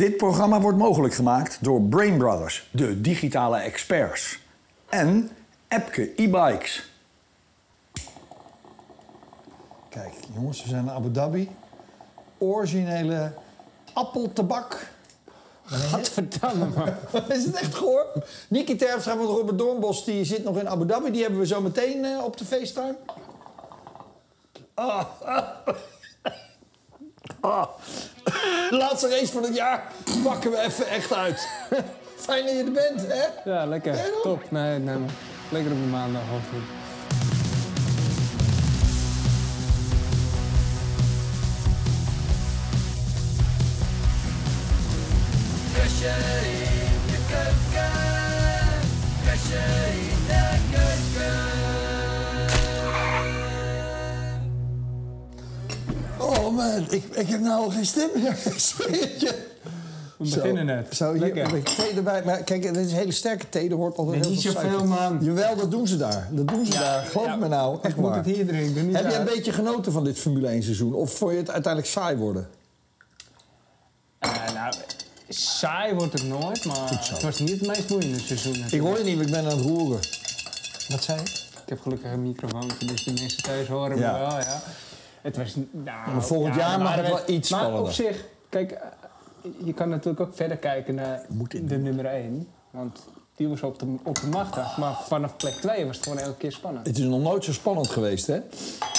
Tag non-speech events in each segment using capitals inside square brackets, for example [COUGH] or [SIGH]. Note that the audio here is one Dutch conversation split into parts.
Dit programma wordt mogelijk gemaakt door Brain Brothers, de digitale experts. En Epke e-bikes. Kijk, jongens, we zijn in Abu Dhabi. Originele appeltabak. Gadverdamme, man. [LAUGHS] Is het echt gehoor? Nicky Terpstra van Robert Doornbos die zit nog in Abu Dhabi. Die hebben we zo meteen eh, op de FaceTime. Ah. [LAUGHS] Ah. Laatste race van het jaar pakken we even echt uit. [LAUGHS] Fijn dat je er bent, hè? Ja, lekker. Top. Nee, nee. Lekker op een maandag. hoor. In de man, ik, ik heb nou al geen stem meer. [LAUGHS] Zweertje. We beginnen net. Zo, hier Lekker. heb ik thee erbij. Maar kijk, dit is hele sterke thee. Er hoort altijd Nee, heel niet veel zoveel, suiker. man. Jawel, dat doen ze daar. Dat doen ze daar. Geloof ja, me nou. Ik Echt moet het hier drinken, niet Heb je een beetje genoten van dit Formule 1 seizoen? Of vond je het uiteindelijk saai worden? Eh, nou, saai wordt het nooit, maar het was niet het meest boeiende seizoen. Ik hoor je niet, maar ik ben aan het roeren. Wat zei je? Ik heb gelukkig een microfoontje, dus de mensen thuis horen Ja. me wel, ja. Het was, nou, Maar volgend jaar mag het wel iets Maar spannender. op zich, kijk, eh, je kan natuurlijk ook verder kijken naar Moet in. de nummer 1. Want die was op de, op de machtig. Maar vanaf plek 2 was het gewoon elke keer spannend. Het is nog nooit zo spannend geweest, hè?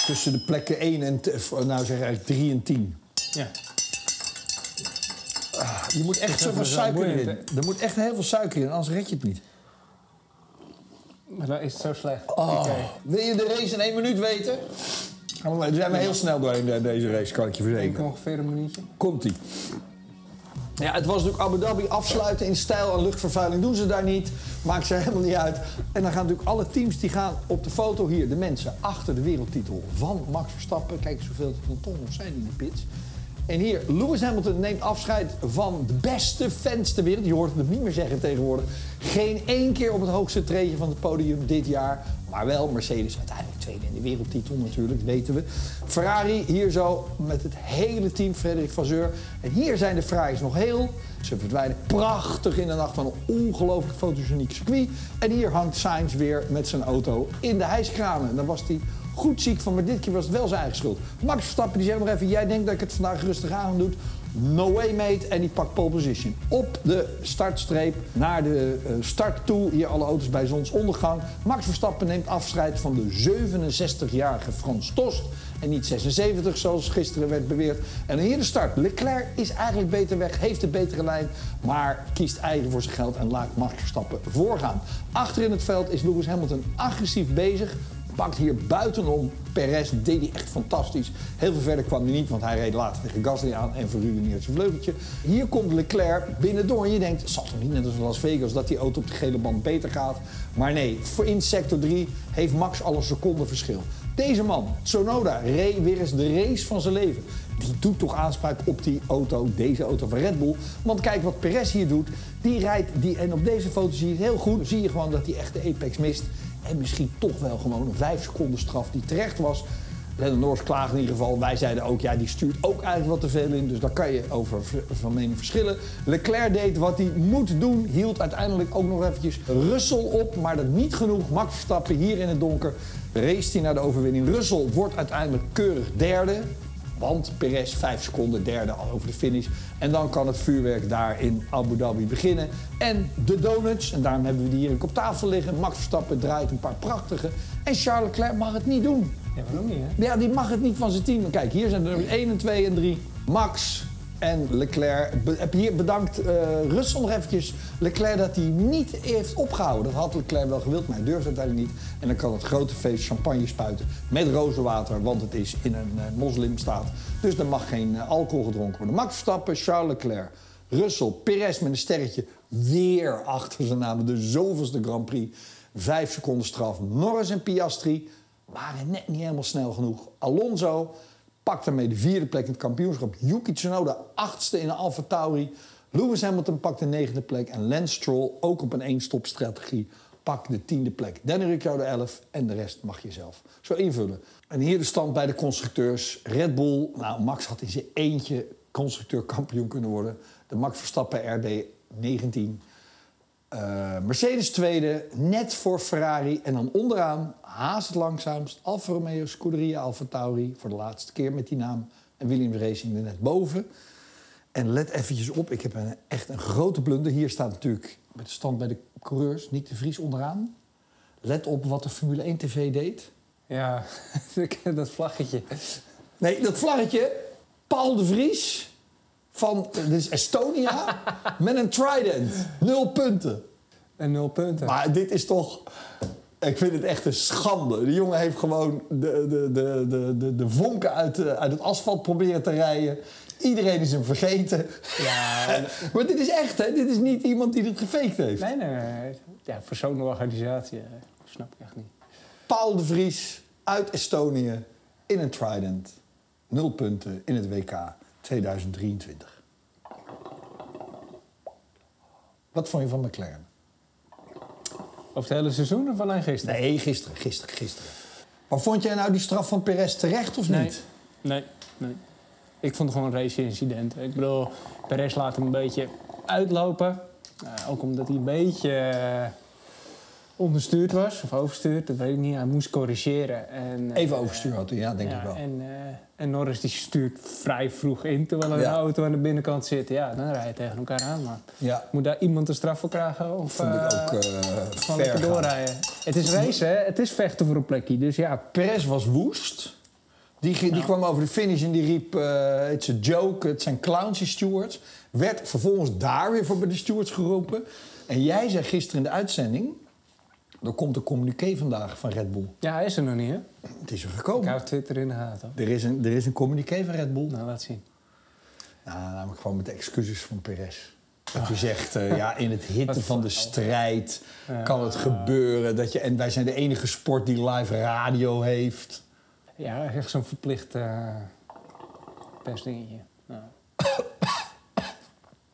Tussen de plekken 1 en... of, Nou, zeg eigenlijk 3 en 10. Ja. Je moet echt zoveel suiker in. Er moet echt heel veel suiker in, anders red je het niet. Maar dan is het zo slecht. Oh. Oké. Wil je de race in één minuut weten? Gaan we, we zijn we heel snel doorheen de- deze race, kan ik je Ik verzekeren. ongeveer een minuutje. Komt-ie. Ja, het was natuurlijk Abu Dhabi afsluiten in stijl en luchtvervuiling doen ze daar niet. Maakt ze helemaal niet uit. En dan gaan natuurlijk alle teams die gaan op de foto hier. De mensen achter de wereldtitel van Max Verstappen. Kijk eens hoeveel er toch nog zijn in de pits. En hier, Lewis Hamilton neemt afscheid van de beste fans ter wereld. Je hoort het niet meer zeggen tegenwoordig. Geen één keer op het hoogste treedje van het podium dit jaar. Maar wel Mercedes uiteindelijk tweede in de wereldtitel natuurlijk, weten we. Ferrari hier zo met het hele team, Frederik Vasseur. En hier zijn de Ferraris nog heel. Ze verdwijnen prachtig in de nacht van een ongelooflijk fotogeniek circuit. En hier hangt Sainz weer met zijn auto in de hijskramen. En dan was hij goed ziek van, maar dit keer was het wel zijn eigen schuld. Max Verstappen die zegt nog even, jij denkt dat ik het vandaag rustig aan doe. No way mate. En die pakt pole position. Op de startstreep naar de eh, start toe. Hier alle auto's bij zonsondergang. Max Verstappen neemt afscheid van de 67-jarige Frans Tost. En niet 76 zoals gisteren werd beweerd. En hier de start. Leclerc is eigenlijk beter weg, heeft de betere lijn. Maar kiest eigen voor zijn geld en laat Max Verstappen voorgaan. Achter in het veld is Lewis Hamilton agressief bezig. Pakt hier buitenom Perez, deed hij echt fantastisch. Heel veel verder kwam hij niet, want hij reed later tegen Gasly aan en verruineerde zijn vleugeltje. Hier komt Leclerc binnendoor en je denkt, zal toch niet net als Las Vegas dat die auto op de gele band beter gaat. Maar nee, in sector 3 heeft Max al een seconde verschil. Deze man, Tsunoda, reed weer eens de race van zijn leven. Die doet toch aanspraak op die auto, deze auto van Red Bull. Want kijk wat Perez hier doet. Die rijdt, die, en op deze foto zie je het heel goed. Zie je gewoon dat hij echt de apex mist. En misschien toch wel gewoon een 5 seconden straf die terecht was. Lennon Norris klaagt in ieder geval. Wij zeiden ook, ja, die stuurt ook eigenlijk wat te veel in. Dus daar kan je over van mening verschillen. Leclerc deed wat hij moet doen. Hield uiteindelijk ook nog eventjes Russell op. Maar dat niet genoeg. Max Verstappen hier in het donker. Race hij naar de overwinning. Russell wordt uiteindelijk keurig derde. Want Perez 5 seconden derde al over de finish. En dan kan het vuurwerk daar in Abu Dhabi beginnen. En de donuts, en daarom hebben we die hier ook op tafel liggen. Max Verstappen draait een paar prachtige. En Charles Leclerc mag het niet doen. Ja, waarom niet, hè? Ja, die mag het niet van zijn team. Kijk, hier zijn de nummers 1 en 2 en 3. Max en Leclerc. Be- hier bedankt eh Russell nog eventjes. Leclerc dat hij niet heeft opgehouden. Dat had Leclerc wel gewild, maar hij durft uiteindelijk niet. En dan kan het grote feest champagne spuiten met rozenwater. Want het is in een eh, moslimstaat. Dus er mag geen eh, alcohol gedronken worden. Max Verstappen, Charles Leclerc. Russell, Perez met een sterretje. Weer achter zijn naam. De zoveelste Grand Prix. Vijf seconden straf. Norris en Piastri waren net niet helemaal snel genoeg. Alonso pakt daarmee de vierde plek in het kampioenschap. Yuki Tsunoda achtste in de Alfa Tauri. Lewis Hamilton pakt de negende plek. En Lance Stroll, ook op een één-stop-strategie, pakt de tiende plek. Danny Ricciardo 11 en de rest mag je zelf zo invullen. En hier de stand bij de constructeurs. Red Bull, nou Max had in zijn eentje constructeur kampioen kunnen worden. De Max Verstappen RB19. Eh, Mercedes tweede, net voor Ferrari. En dan onderaan, Haas het langzaamst. Alfa Romeo, Scuderia, Alfa Tauri. Voor de laatste keer met die naam. En Williams Racing er net boven. En let eventjes op, ik heb een, echt een grote blunder. Hier staat natuurlijk met de stand bij de coureurs, Nick de Vries onderaan. Let op wat de Formule 1 TV deed. Ja, [LAUGHS] dat vlaggetje. Nee, dat vlaggetje, Paul de Vries van is Estonia [LAUGHS] met een trident. Nul punten. En nul punten. Maar dit is toch... Ik vind het echt een schande. De jongen heeft gewoon de, de, de, de, de, de vonken uit, de- uit het asfalt proberen te rijden. Iedereen is hem vergeten. Ja, [LAUGHS] maar dit is echt, hè? Dit is niet iemand die het gefaked heeft. nee, nee, nee. Ja, voor zo'n organisatie eh, snap ik echt niet. Paul de Vries uit Estonië in een Trident. Nul punten in het WK 2023. Wat vond je van McLaren? Over het hele seizoen of alleen gisteren? Nee, gisteren, gisteren, gisteren. Maar vond jij nou die straf van Perez terecht of Nee. niet? Nee, nee. Ik vond het gewoon een race-incident. Ik bedoel, Perez laat hem een beetje uitlopen. Eh, ook omdat hij een beetje eh, onderstuurd was, of overstuurd, dat weet ik niet. Hij moest corrigeren. En, eh, Even overstuur had hij, ja, denk ja, ik wel. En, eh, en Norris die stuurt vrij vroeg in, terwijl er Ja. een auto aan de binnenkant zit. Ja, dan rij je tegen elkaar aan. Maar Ja, moet daar iemand een straf voor krijgen? Of vond ik eh, ook gewoon lekker doorrijden? Het is race, hè? Het is vechten voor een plekje. Dus ja, Perez was woest. Die, kwam over de finish en die riep... eh it's a joke, het zijn clowns, die stewards. Werd vervolgens daar weer voor bij de stewards geroepen. En jij zei gisteren in de uitzending... er komt een communiqué vandaag van Red Bull. ja, hij is er nog niet, hè? Het is er Ik gekomen. hou Twitter in de gaten. Er is een, er is een communiqué van Red Bull. Nou, laat zien. Nou, namelijk gewoon met de excuses van Perez. Dat je zegt, eh, ja, in het hitte [LAUGHS] van de strijd kan het gebeuren. Dat je, en wij zijn de enige sport die live radio heeft. Ja, echt zo'n verplicht eh persdingetje. Ja.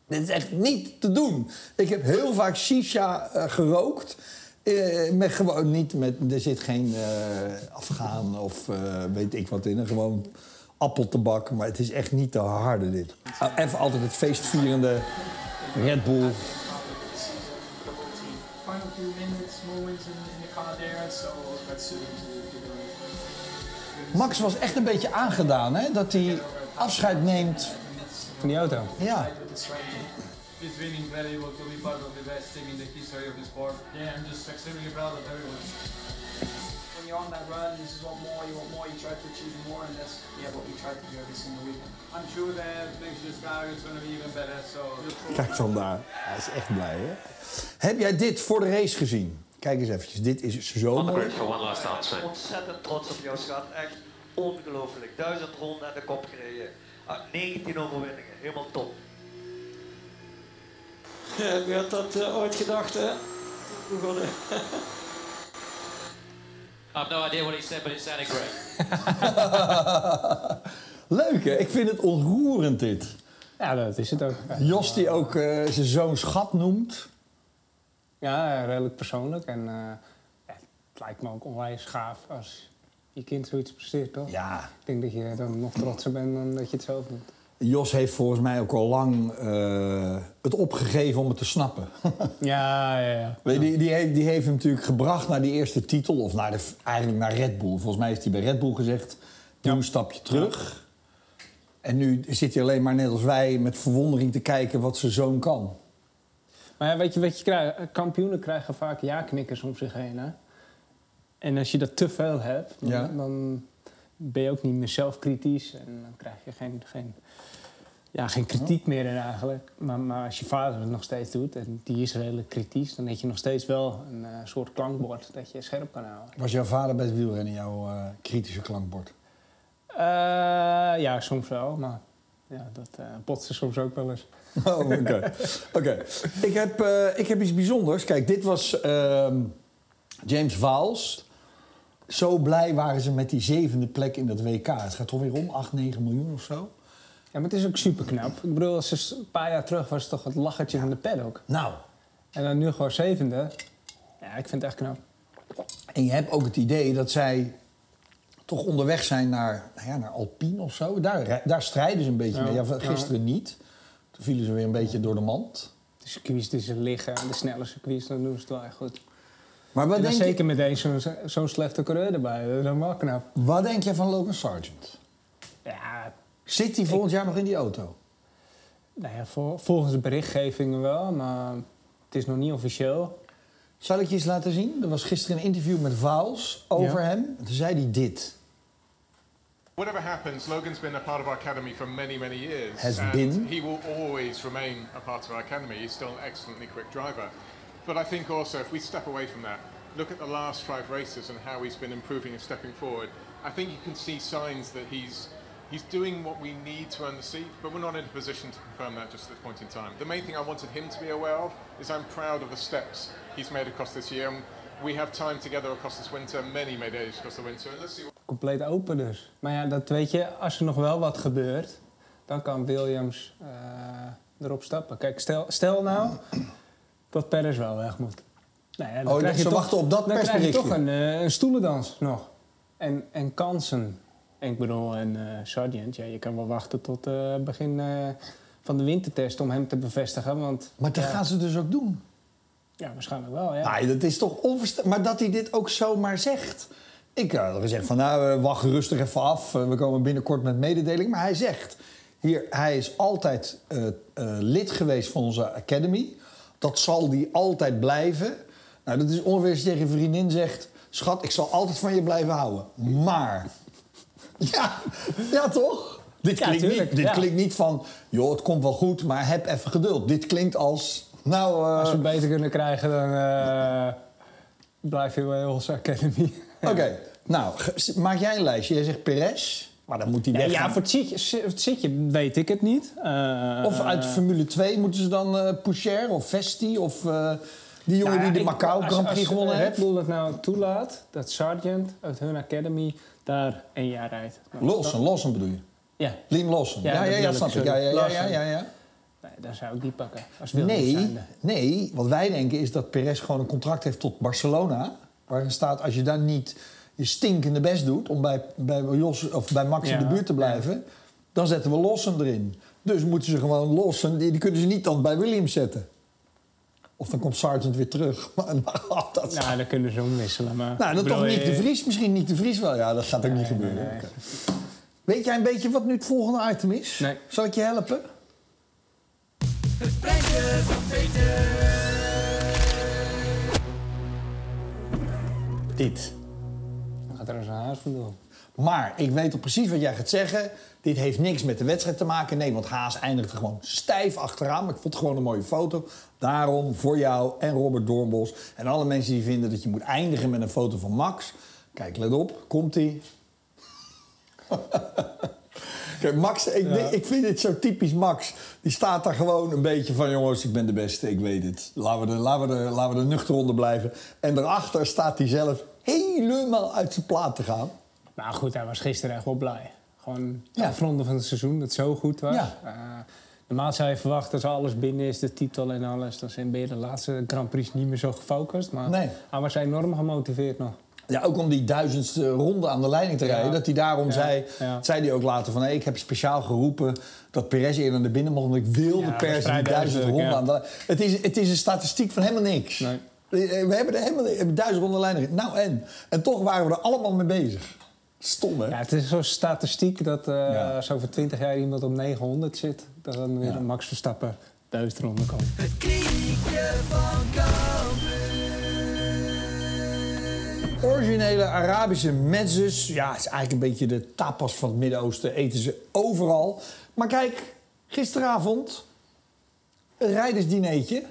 Dit is echt niet te doen. Ik heb heel vaak shisha eh, gerookt. Eh, met gewoon niet met, er zit geen eh afgaan of eh, weet ik wat in. Gewoon appeltabak. Maar het is echt niet te harde dit. Ah, Even altijd het feestvierende Red Bull. Max was echt een beetje aangedaan, hè? Dat hij afscheid neemt. Van die auto. Ja. This winning very to be part of the best team in the history of the sport. Yeah, I'm just extremely proud of everyone. When you're on that run, this is what more you want more, you try to achieve more, and that's yeah what we try to do every single weekend. I'm sure that next year's car is going to be even better. So. Kijk dan daar. Hij is echt blij, hè? Heb jij dit voor de race gezien? Kijk eens eventjes. Dit is zo On mooi. for one last ontzettend trots op jou, schat. Echt ongelooflijk. Duizend ronden aan de kop gereden. Ah, 19 overwinningen. Helemaal top. Wie had dat eh, ooit gedacht, hè? Begonnen. [LAUGHS] I have no idea what he said, but it sounded great. [LAUGHS] Leuk, hè? Ik vind het onroerend, dit. Ja, dat is het ook. Jos die ook eh, zijn zoon schat noemt. Ja, redelijk persoonlijk. En eh, ja, het lijkt me ook onwijs gaaf als je kind zoiets presteert, toch? Ja. Ik denk dat je dan nog trotser bent dan dat je het zelf doet. Jos heeft volgens mij ook al lang eh, het opgegeven om het te snappen. [LAUGHS] Ja, ja, ja. Weet je, Die, die, heeft, die heeft hem natuurlijk gebracht naar die eerste titel. Of naar de, eigenlijk naar Red Bull. Volgens mij heeft hij bij Red Bull gezegd... doe een stapje terug. En nu zit hij alleen maar net als wij met verwondering te kijken wat zijn zoon kan. Maar ja, weet je wat je krijgt? Kampioenen krijgen vaak ja-knikkers om zich heen, hè? En als je dat te veel hebt, dan, Ja. dan ben je ook niet meer zelfkritisch. En dan krijg je geen, geen, ja, geen kritiek meer in eigenlijk. Maar, maar als je vader het nog steeds doet en die is redelijk kritisch... dan heb je nog steeds wel een eh, soort klankbord dat je scherp kan houden. Was jouw vader bij het wielrennen jouw eh, kritische klankbord? Eh, ja, soms wel, maar ja, dat botst soms ook wel eens. [LAUGHS] Oh, oké. Oké. Ik, heb, ik heb iets bijzonders. Kijk, dit was ehm, James Vaals. Zo blij waren ze met die zevende plek in dat WK. Het gaat toch weer om 8, 9 miljoen of zo? Ja, maar het is ook super knap. Ik bedoel, als ze een paar jaar terug was het toch het lachertje van de paddock. Nou, En dan nu gewoon zevende. Ja, ik vind het echt knap. en je hebt ook het idee dat zij toch onderweg zijn naar, nou ja, naar Alpine of zo. Daar, daar strijden ze een beetje Ja, mee. Ja, ja. gisteren niet. Toen vielen ze weer een beetje door de mand. De circuits die ze liggen, de snelle circuits, dan doen ze het wel echt goed. Maar wat En dan denk, zeker je, met eens zo'n zo'n slechte coureur erbij. Dat is helemaal knap. wat denk je van Logan Sargent? Ja, Zit hij volgend jaar nog in die auto? nou ja, vol- volgens de berichtgevingen wel, maar het is nog niet officieel. Zal ik je eens laten zien? Er was gisteren een interview met Vaals over Ja. hem. Toen zei hij dit. Whatever happens, Logan's been a part of our academy for many, many years. Has and been. He will always remain a part of our academy. He's still an excellently quick driver. But I think also, if we step away from that, look at the last five races and how he's been improving and stepping forward. I think you can see signs that he's he's doing what we need to earn the seat, but we're not in a position to confirm that just at this point in time. The main thing I wanted him to be aware of is I'm proud of the steps he's made across this year. And we have time together across this winter, many, days across the winter. And let's see what Compleet open. Maar ja, dat weet je, als er nog wel wat gebeurt, dan kan Williams eh, erop stappen. Kijk, stel, stel nou dat Perez wel weg moet. Nou ja, dan Oh, krijg je ze toch, wachten op dat Dan krijg je toch een, eh, een stoelendans nog. En, en kansen. En ik bedoel, en Sargent, ja, je kan wel wachten tot eh begin van de wintertest om hem te bevestigen. Want Maar dat gaan ze dus ook doen. ja, waarschijnlijk wel, ja. Nou, dat is toch onverstaanbaar. Maar dat hij dit ook zomaar zegt. Ik had gezegd van nou, wacht rustig even af. We komen binnenkort met mededeling. Maar hij zegt, hier, hij is altijd lid geweest van onze academy. Dat zal die altijd blijven. Nou, dat is ongeveer als je tegen een vriendin zegt... Schat, ik zal altijd van je blijven houden. Maar... [LAUGHS] Ja, ja toch? Dit, Ja, klinkt, tuurlijk, niet, dit ja. klinkt niet van... joh, het komt wel goed, maar heb even geduld. Dit klinkt als... Nou, eh, Als we het beter kunnen krijgen, dan eh, blijf je bij onze academy. Oké, nou, maak jij een lijstje. Jij zegt Perez, maar dan moet hij weg. ja, voor het zitje, weet ik het niet. Eh, Of uit Formule 2 moeten ze dan eh Poucher of Vesti of eh, die jongen nou ja, die de ik- Macau Grand Prix gewonnen Red heeft. Bull het nou toelaat dat Sargent uit hun academy daar één jaar rijdt. Lawson, Lawson bedoel je? Ja, Liam Lawson. Ja, Ja, ja, dat ja, bedoel snap ik, ik. Ja, ja, ja, ja, ja, nee, dan zou ik die pakken. Als Nee, nee, wat wij denken is dat Perez gewoon een contract heeft tot Barcelona. Waarin staat, als je daar niet je stinkende best doet om bij, bij, Jos, of bij Max in de buurt te blijven, dan zetten we Lawson erin. Dus moeten ze gewoon Lawson, die, die kunnen ze niet dan bij Williams zetten. Of dan komt Sargent weer terug. [LAUGHS] Maar, dat Nou, dan kunnen ze omwisselen. Maar, nou, dan toch niet de eh, Vries. Misschien niet de Vries wel. Ja, dat gaat ook niet gebeuren. nee, nee. Oké. Weet jij een beetje wat nu het volgende item is? Nee. Zal ik je helpen? Brandje van Peter. Dit. Gaat er eens een haas vandoor. Maar ik weet al precies wat jij gaat zeggen. Dit heeft niks met de wedstrijd te maken. Nee, want Haas eindigde gewoon stijf achteraan. Maar ik vond het gewoon een mooie foto. Daarom voor jou en Robert Doornbos. En alle mensen die vinden dat je moet eindigen met een foto van Max. Kijk, let op. Komt-ie. [LAUGHS] Kijk, Max, ik, ik vind dit zo typisch Max. Die staat daar gewoon een beetje van... jongens, ik ben de beste, ik weet het. Laten we er, laten we er, laten we er nuchter onder blijven. En daarachter staat hij zelf helemaal uit zijn plaat te gaan. Nou goed, hij was gisteren echt wel blij. Gewoon de Ja. afronden van het seizoen, dat het zo goed was. Ja. Eh, normaal zou je verwachten als alles binnen is, de titel en alles... dan zijn ben je de laatste Grand Prix niet meer zo gefocust. Maar Nee. hij was enorm gemotiveerd nog. Ja, ook om die duizendste ronde aan de leiding te Ja. rijden. Dat hij daarom Ja. zei, Ja. zei hij ook later van... Hey, ik heb speciaal geroepen dat Perez eerder naar binnen mocht... want ik wilde was vrij die duizend duidelijk, ronde aan de Het is, het is een statistiek van helemaal niks. Nee. We hebben er helemaal we hebben duizend leiding. Nou en? En toch waren we er allemaal mee bezig. Stom, hè? Ja, het is zo'n statistiek dat eh, Ja. als over 20 jaar iemand op 900 zit... dat dan weer Ja. een Max Verstappen duizend ronde komt. Het kriekje van Cambuur. Originele Arabische mezzes. Ja, het is eigenlijk een beetje de tapas van het Midden-Oosten. Eten ze overal. Maar kijk, gisteravond een rijdersdineetje.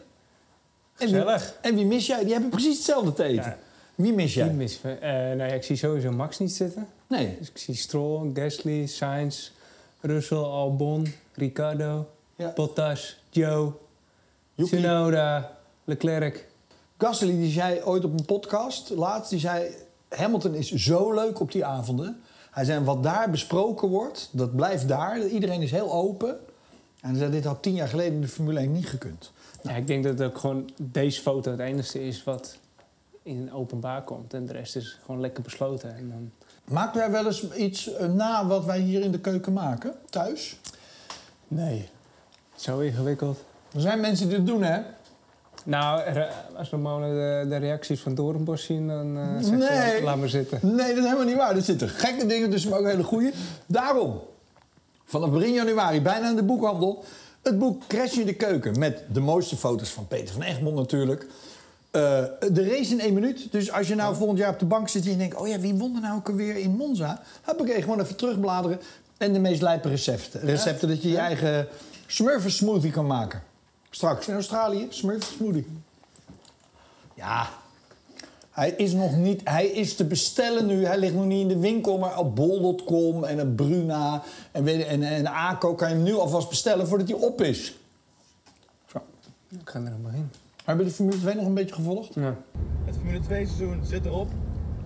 En wie, en wie mis jij? Die hebben precies hetzelfde te eten. Ja. Wie mis jij? Mis, eh, nou ja, ik zie sowieso Max niet zitten. Nee. Dus ik zie Stroll, Gasly, Sainz, Russell, Albon, Ricardo, Ja. Bottas, Joe, Yuki. Tsunoda, Leclerc. Gasly die zei ooit op een podcast laatst, die zei... Hamilton is zo leuk op die avonden. Hij zei, wat daar besproken wordt, dat blijft daar. Iedereen is heel open. En hij zei, dit had tien jaar geleden in de Formule 1 niet gekund. Ja, ik denk dat ook gewoon deze foto het enige is wat in openbaar komt. En de rest is gewoon lekker besloten. En dan... Maken wij wel eens iets eh, na wat wij hier in de keuken maken, thuis? Nee. Zo ingewikkeld. Er zijn mensen die het doen, hè? Nou, als we maar de, de reacties van Doornbos zien, dan eh zeg Nee. laat, laat maar zitten. Nee, dat is helemaal niet waar. Er zitten gekke dingen tussen, maar ook hele goede. Daarom, vanaf begin januari, bijna in de boekhandel... het boek Crash in de Keuken. Met de mooiste foto's van Peter van Egmond natuurlijk. Eh, de race in één minuut. Dus als je nou volgend jaar op de bank zit en je denkt... oh ja, wie won er nou ook alweer in Monza? Huppakee, gewoon even terugbladeren. En de meest lijpe recepten. Recepten dat je je eigen smurfen smoothie kan maken. Straks in Australië, smurfen smoothie. Ja, hij is nog niet, hij is te bestellen nu. Hij ligt nog niet in de winkel, maar op bol.com en op Bruna en, weet, en, en ACO kan je hem nu alvast bestellen voordat hij op is. Zo. Ik ga er helemaal in. Hebben we de Formule 2 nog een beetje gevolgd? Ja. Het Formule 2 seizoen zit erop.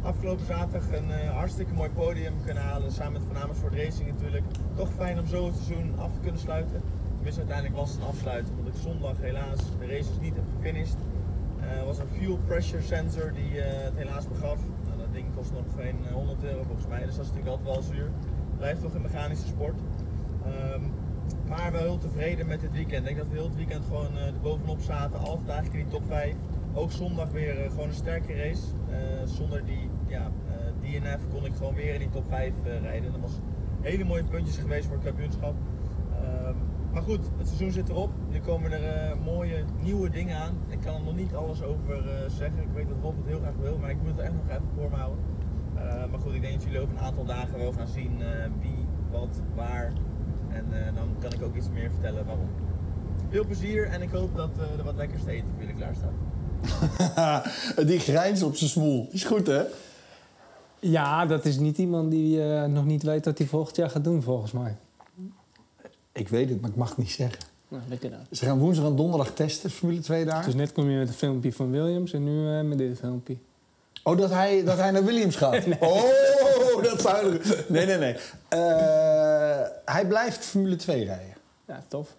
Afgelopen zaterdag een eh, hartstikke mooi podium kunnen halen. Samen met Van Amersfoort Racing natuurlijk. Toch fijn om zo het seizoen af te kunnen sluiten. Tenminste, uiteindelijk was het een afsluit. Omdat ik zondag helaas de races niet heb gefinished. Eh, Er was een fuel pressure sensor die eh, het helaas begaf. Nou, dat ding kost nog geen eh, 100 euro volgens mij. Dus dat is natuurlijk altijd wel zuur. Blijft toch een mechanische sport. Ehm, maar wel heel tevreden met dit weekend. Ik denk dat we heel het weekend gewoon eh, er bovenop zaten. Altijd eigenlijk in die top 5. Ook zondag weer eh, gewoon een sterke race. Eh, zonder die ja, eh, DNF kon ik gewoon weer in die top 5 eh, rijden. Dat was hele mooie puntjes geweest voor het kampioenschap. Maar goed, het seizoen zit erop. Nu komen er eh, mooie nieuwe dingen aan. Ik kan er nog niet alles over eh, zeggen. Ik weet dat Rob het heel graag wil, maar ik moet het er echt nog even voor me houden. Eh, maar goed, ik denk dat jullie over een aantal dagen wel gaan zien eh, wie, wat, waar. En eh, dan kan ik ook iets meer vertellen waarom. Veel plezier en ik hoop dat eh, er wat lekkers te eten voor jullie klaar staat. [LAUGHS] die grijns op zijn smoel. Is goed, hè? Ja, dat is niet iemand die eh, nog niet weet wat hij volgend jaar gaat doen, volgens mij. Ik weet het, maar ik mag het niet zeggen. Nou, lekker dan. Ze gaan woensdag en donderdag testen, Formule 2 daar. Dus net kom je met een filmpje van Williams en nu eh, met dit filmpje. Oh, dat hij, dat hij naar Williams gaat? [LAUGHS] Oh, dat zou... Nee, nee, nee. Eh, hij blijft Formule 2 rijden. Ja, tof.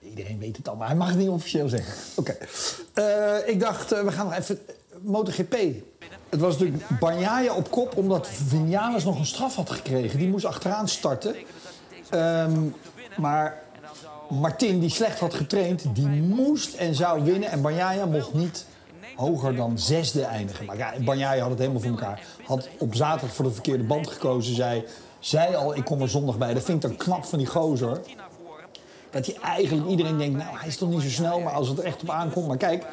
Iedereen weet het al, maar hij mag het niet officieel zeggen. Oké. Eh, ik dacht, we gaan nog even... MotoGP. Het was natuurlijk Bagnaia op kop, omdat Vinales nog een straf had gekregen. Die moest achteraan starten. Ehm, maar Martin, die slecht had getraind, die moest en zou winnen. En Bagnaia mocht niet hoger dan zesde eindigen. Maar ja, Bagnaia had het helemaal voor elkaar. Had op zaterdag voor de verkeerde band gekozen. Zei, zei al, ik kom er zondag bij. Dat vind ik dan knap van die gozer. Dat hij eigenlijk iedereen denkt, nou, hij is toch niet zo snel, maar als het er echt op aankomt. Maar kijk,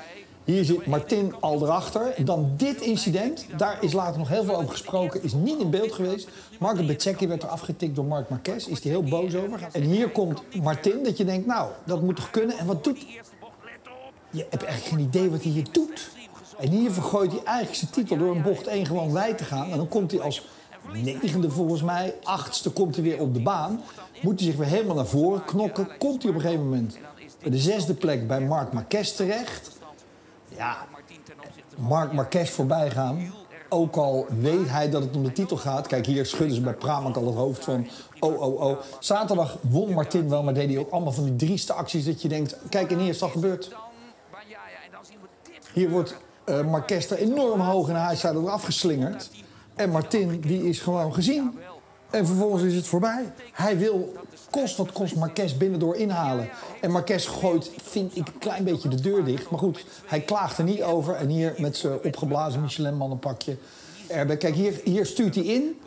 hier zit Martin al erachter. Dan dit incident, daar is later nog heel veel over gesproken, is niet in beeld geweest. Marco Bezzecchi werd er afgetikt door Marc Marquez, is hij heel boos over. En hier komt Martin, dat je denkt, nou, dat moet toch kunnen. En wat doet Je hebt eigenlijk geen idee wat hij hier doet. En hier vergooit hij eigenlijk zijn titel door een bocht 1 gewoon wijd te gaan. En dan komt hij als negende volgens mij, achtste komt hij weer op de baan. Moet hij zich weer helemaal naar voren knokken. Komt hij op een gegeven moment de zesde plek bij Marc Marquez terecht. Ja, Marc Marquez voorbij gaan. Ook al weet hij dat het om de titel gaat. Kijk, hier schudden ze bij Pramak al het hoofd van... Oh, oh, oh. Zaterdag won Martin wel, maar deed hij ook allemaal van die drieste acties... dat je denkt, kijk, en hier is dat gebeurd. Hier wordt eh Marquez er enorm hoog in de eraf geslingerd. En Martin, die is gewoon gezien. En vervolgens is het voorbij. Hij wil, kost wat kost, Marquez binnendoor inhalen. En Marquez gooit, vind ik, een klein beetje de deur dicht. Maar goed, hij klaagt er niet over. En hier met zijn opgeblazen Michelin-mannenpakje erbij. Kijk, hier, hier stuurt hij in.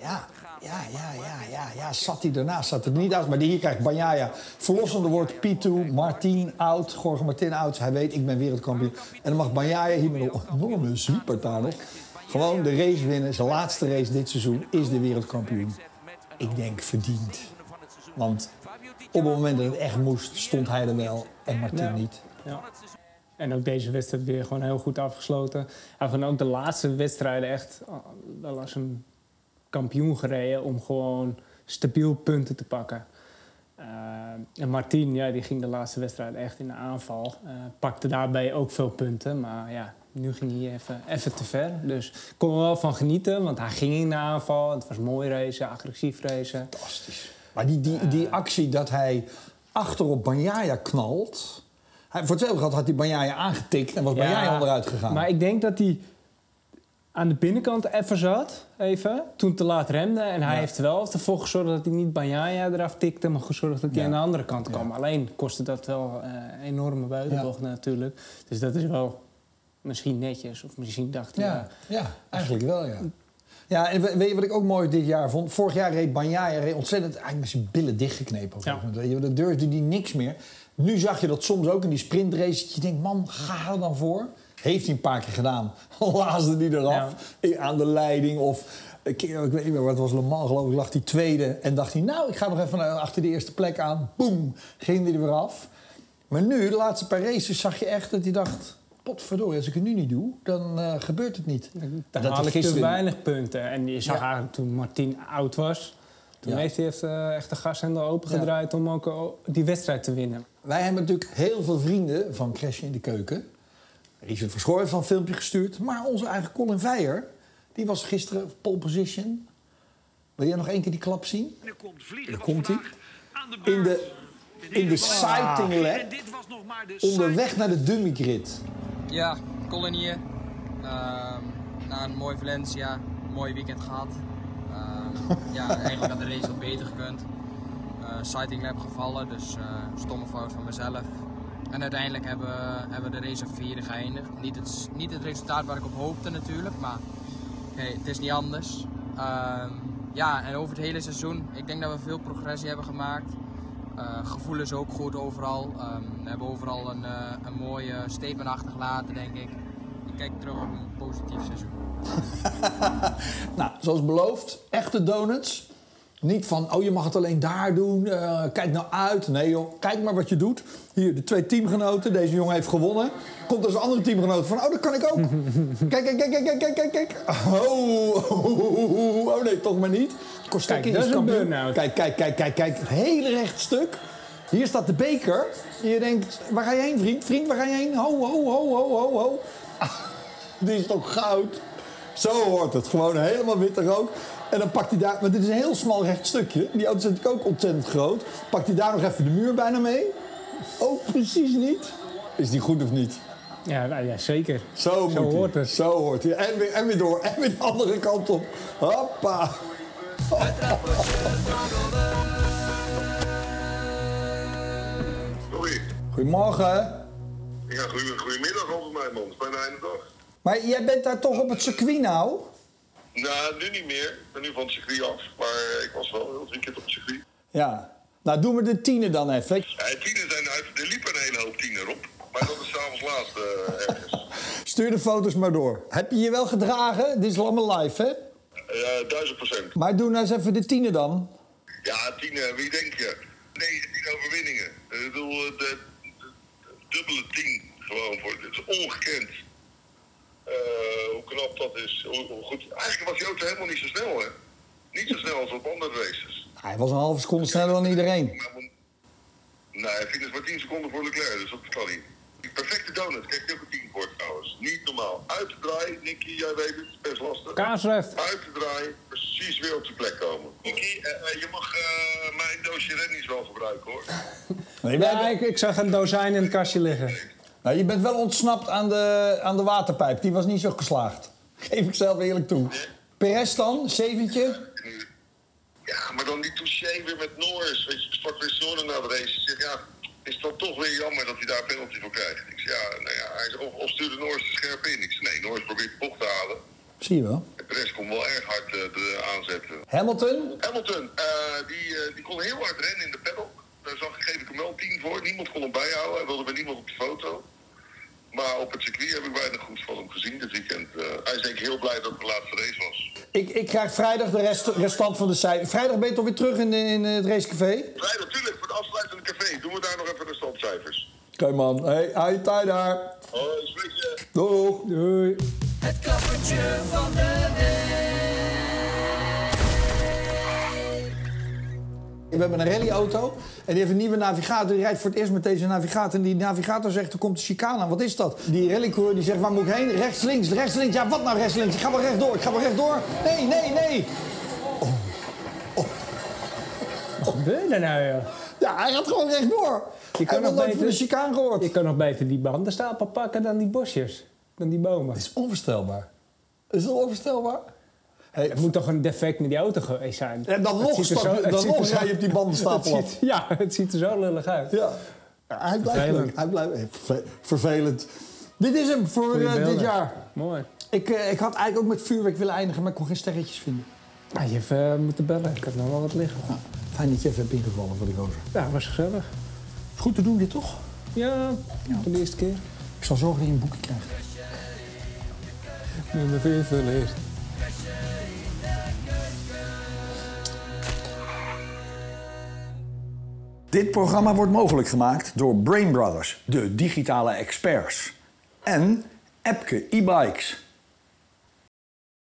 Ja, ja, ja, ja, ja, ja. Zat hij ernaast, zat er niet uit. Maar hier krijgt Bagnaia verlossende woord. P2, Martin out, Jorge Martin out. Hij weet, ik ben wereldkampioen. En dan mag Bagnaia hier met een enorme zwieper nog... gewoon de race winnen. Zijn laatste race dit seizoen is de wereldkampioen. Ik denk verdiend. Want op het moment dat het echt moest, stond hij er wel en Martin Ja. niet. Ja. En ook deze wedstrijd weer gewoon heel goed afgesloten. Hij heeft ook de laatste wedstrijden echt wel als een kampioen gereden om gewoon stabiel punten te pakken. Eh, en Martin, ja, die ging de laatste wedstrijd echt in de aanval. Eh, pakte daarbij ook veel punten, maar ja, nu ging hij even, even te ver. Dus ik kon er wel van genieten, want hij ging in de aanval. Het was mooi racen, agressief racen. Fantastisch. Maar die, die, die actie dat hij achterop Bagnaia knalt... Hij, voor hetzelfde gehad had hij Bagnaia aangetikt en was Bagnaia onderuit gegaan. Maar ik denk dat hij aan de binnenkant even zat, even, toen te laat remde. En hij Ja. heeft wel ervoor gezorgd dat hij niet Banjaya eraf tikte... maar gezorgd dat hij Ja. aan de andere kant kwam. Ja. Alleen kostte dat wel eh enorme buitenbocht natuurlijk. Dus dat is wel misschien netjes. Of misschien dacht hij... Ja, ja, eigenlijk wel, ja. Ja, en we- weet je wat ik ook mooi dit jaar vond? Vorig jaar reed Banjaya reed ontzettend eigenlijk met zijn billen dichtgeknepen. Ja. weet je. Dan durfde hij niks meer. Nu zag je dat soms ook in die sprintrace. Dat je denkt, man, ga er dan voor. Heeft hij een paar keer gedaan. [LAUGHS] Laasde hij eraf aan de leiding. Of, keer, ik weet niet meer, wat was Le Mans geloof ik, lag hij tweede. En dacht hij, nou, ik ga nog even naar- achter de eerste plek aan. Boom, ging hij er weer af. Maar nu, de laatste paar races, zag je echt dat hij dacht... Potverdorie, als ik het nu niet doe, dan eh, gebeurt het niet. Dan Dat haal ik te gisteren- weinig punten. En je zag Ja. eigenlijk toen Martin oud was... toen Ja. heeft hij echt, eh, echt de gashendel opengedraaid... om ook eh, die wedstrijd te winnen. Wij hebben natuurlijk heel veel vrienden van Crash in de Keuken. Richard Verschoor heeft al een filmpje gestuurd. Maar onze eigen Colin Veijer, die was gisteren pole position. Wil jij nog één keer die klap zien? Daar komt hij. In de, in de sighting lab. Onderweg naar de dummy grid. Ja, Colin hier. Ehm, na een mooi Valencia, een mooi weekend gehad. Ehm, [LAUGHS] ja, eigenlijk had de race wat beter gekund. Eh sighting lab gevallen, dus eh, stomme fout van mezelf. En uiteindelijk hebben we, hebben we de race op vierde geëindigd. Niet het, niet het resultaat waar ik op hoopte natuurlijk, maar hey, het is niet anders. Ehm, ja, en over het hele seizoen, ik denk dat we veel progressie hebben gemaakt. Eh, gevoel is ook goed overal. Ehm, we hebben overal een, eh, een mooie statement achtergelaten, denk ik. Ik kijk terug op een positief seizoen. [LAUGHS] Nou, zoals beloofd, echte donuts. Niet van, oh je mag het alleen daar doen, eh, kijk nou uit. Nee joh, kijk maar wat je doet. Hier, de twee teamgenoten, deze jongen heeft gewonnen. Komt als een andere teamgenoot van, oh dat kan ik ook. [LAUGHS] kijk, kijk, kijk, kijk, kijk, kijk, kijk. Oh, oh, nee, toch maar niet. Kijk, dat is een kampioen. burn-out. Kijk, kijk, kijk, kijk, kijk. Het hele recht stuk. Hier staat de beker. En je denkt, waar ga je heen, vriend? Vriend, waar ga je heen? Ho, ho, ho, ho, ho, ho. Die is toch goud? Zo hoort het. Gewoon helemaal witte rook. En dan pakt hij daar... Maar dit is een heel smal recht stukje. Die auto is natuurlijk ook ontzettend groot. Pakt hij daar nog even de muur bijna mee? Ook precies niet. Is die goed of niet? Ja, nou ja zeker. Zo, moet hoort hij. het. Zo hoort hij. En weer, en weer door. En weer de andere kant op. Hoppa. Sorry. Goedemorgen. Ja, goeie, goedemiddag bij mij, man. Het is bijna einde dag. Maar jij bent daar toch op het circuit nou? Nou, nu niet meer. Ik ben nu van het circuit af. Maar ik was wel heel weekend op het circuit. Ja. Nou, doen we de tienen dan even. Ja, tienen zijn uit. Er liep een hele hoop tiener op. Maar dat is s'avonds laat eh, ergens. Stuur de foto's maar door. Heb je je wel gedragen? Dit is allemaal live, hè? Ja, duizend procent. Maar doe nou eens even de tienen dan. Ja, tien, wie denk je? Nee, tien overwinningen. Ik bedoel, eh, de, de, de dubbele tien gewoon. Voor, het is ongekend. Eh, hoe knap dat is. Hoe, hoe goed. Eigenlijk was die auto helemaal niet zo snel, hè? Niet zo snel als op andere races. Hij was een halve seconde sneller dan iedereen. Nee, hij is maar 10 seconden voor Leclerc, dus dat kan niet. Die perfecte donut krijg je ook een 10 voor trouwens. Niet normaal. Uit te draaien, Nicky, jij weet het, best lastig. Kaarsrecht. Uit te draaien, precies weer op zijn plek komen. Nicky, eh, eh, je mag eh, mijn doosje rennies wel gebruiken hoor. [LAUGHS] Nee, Ja, ik, ik zag een dozijn in het kastje liggen. Nou, je bent wel ontsnapt aan de, aan de waterpijp. Die was niet zo geslaagd. [LAUGHS] Geef ik zelf eerlijk toe. Perez dan, zeventje. Ja, maar dan die touché weer met Norris. Weet je, sprak weer Sonnen na de race. Zeg, ja, is dan toch weer jammer dat hij daar een penalty voor krijgt. Ik zeg, ja, nou ja, hij zegt, of, of stuurde Norris te scherp in. Ik zeg, nee, Norris probeert de bocht te halen. Zie je wel. Perez kon wel erg hard eh, de aanzetten. Hamilton? Hamilton, eh, die, eh, die kon heel hard rennen in de paddock. Daar zag, geef ik hem wel 10 voor. Niemand kon hem bijhouden. Hij wilde bij niemand op de foto. Op het circuit heb ik weinig goeds van hem gezien dit weekend. Eh, hij is denk ik heel blij dat het de laatste race was. Ik, ik krijg vrijdag de rest, restant van de cijfers. Vrijdag ben je toch weer terug in, de- in het racecafé? Vrijdag, natuurlijk, voor de afsluitende café. Doen we daar nog even de standcijfers. Oké man, hey, je tijd daar. Hoi, spreek je. Doeg. Doei. Het klappertje van de We hebben een rallyauto en die heeft een nieuwe navigator. Die rijdt voor het eerst met deze navigator. En die navigator zegt, er komt een chicane aan. Wat is dat? Die rallycoureur die zegt, waar moet ik heen? Rechts, links, rechts, links. Ja, wat nou rechts, links? Ik ga wel rechtdoor, ik ga wel rechtdoor. Nee, nee, nee. Wat gebeurt er nou, joh? Ja, hij gaat gewoon rechtdoor. Je heeft nog van de chicane gehoord. Je kan nog beter die bandenstapel pakken dan die bosjes. Dan die bomen. Het is onvoorstelbaar. Is dat onvoorstelbaar? Hey, Het moet toch een defect met die auto geweest zijn? En dan nog, het dan nog zo- rij je op die bandenstapel [LAUGHS] het ziet- Ja, het ziet er zo lullig uit. Ja. Ja, hij blijft Vervelend. leuk. Hij blijft verve- vervelend. Dit is hem voor eh, dit jaar. Mooi. Ik, eh, ik had eigenlijk ook met vuurwerk willen eindigen, maar ik kon geen sterretjes vinden. Je hebt eh, moeten bellen. Ik had nog wel wat liggen. Fijn dat je even hebt ingevallen voor die gozer. Ja, was gezellig. Goed te doen dit toch? Ja, de eerste keer. Ik zal zorgen dat je een boekje krijgt. Even invullen eerst. Dit programma wordt mogelijk gemaakt door Brain Brothers, de digitale experts. En Epke e-bikes.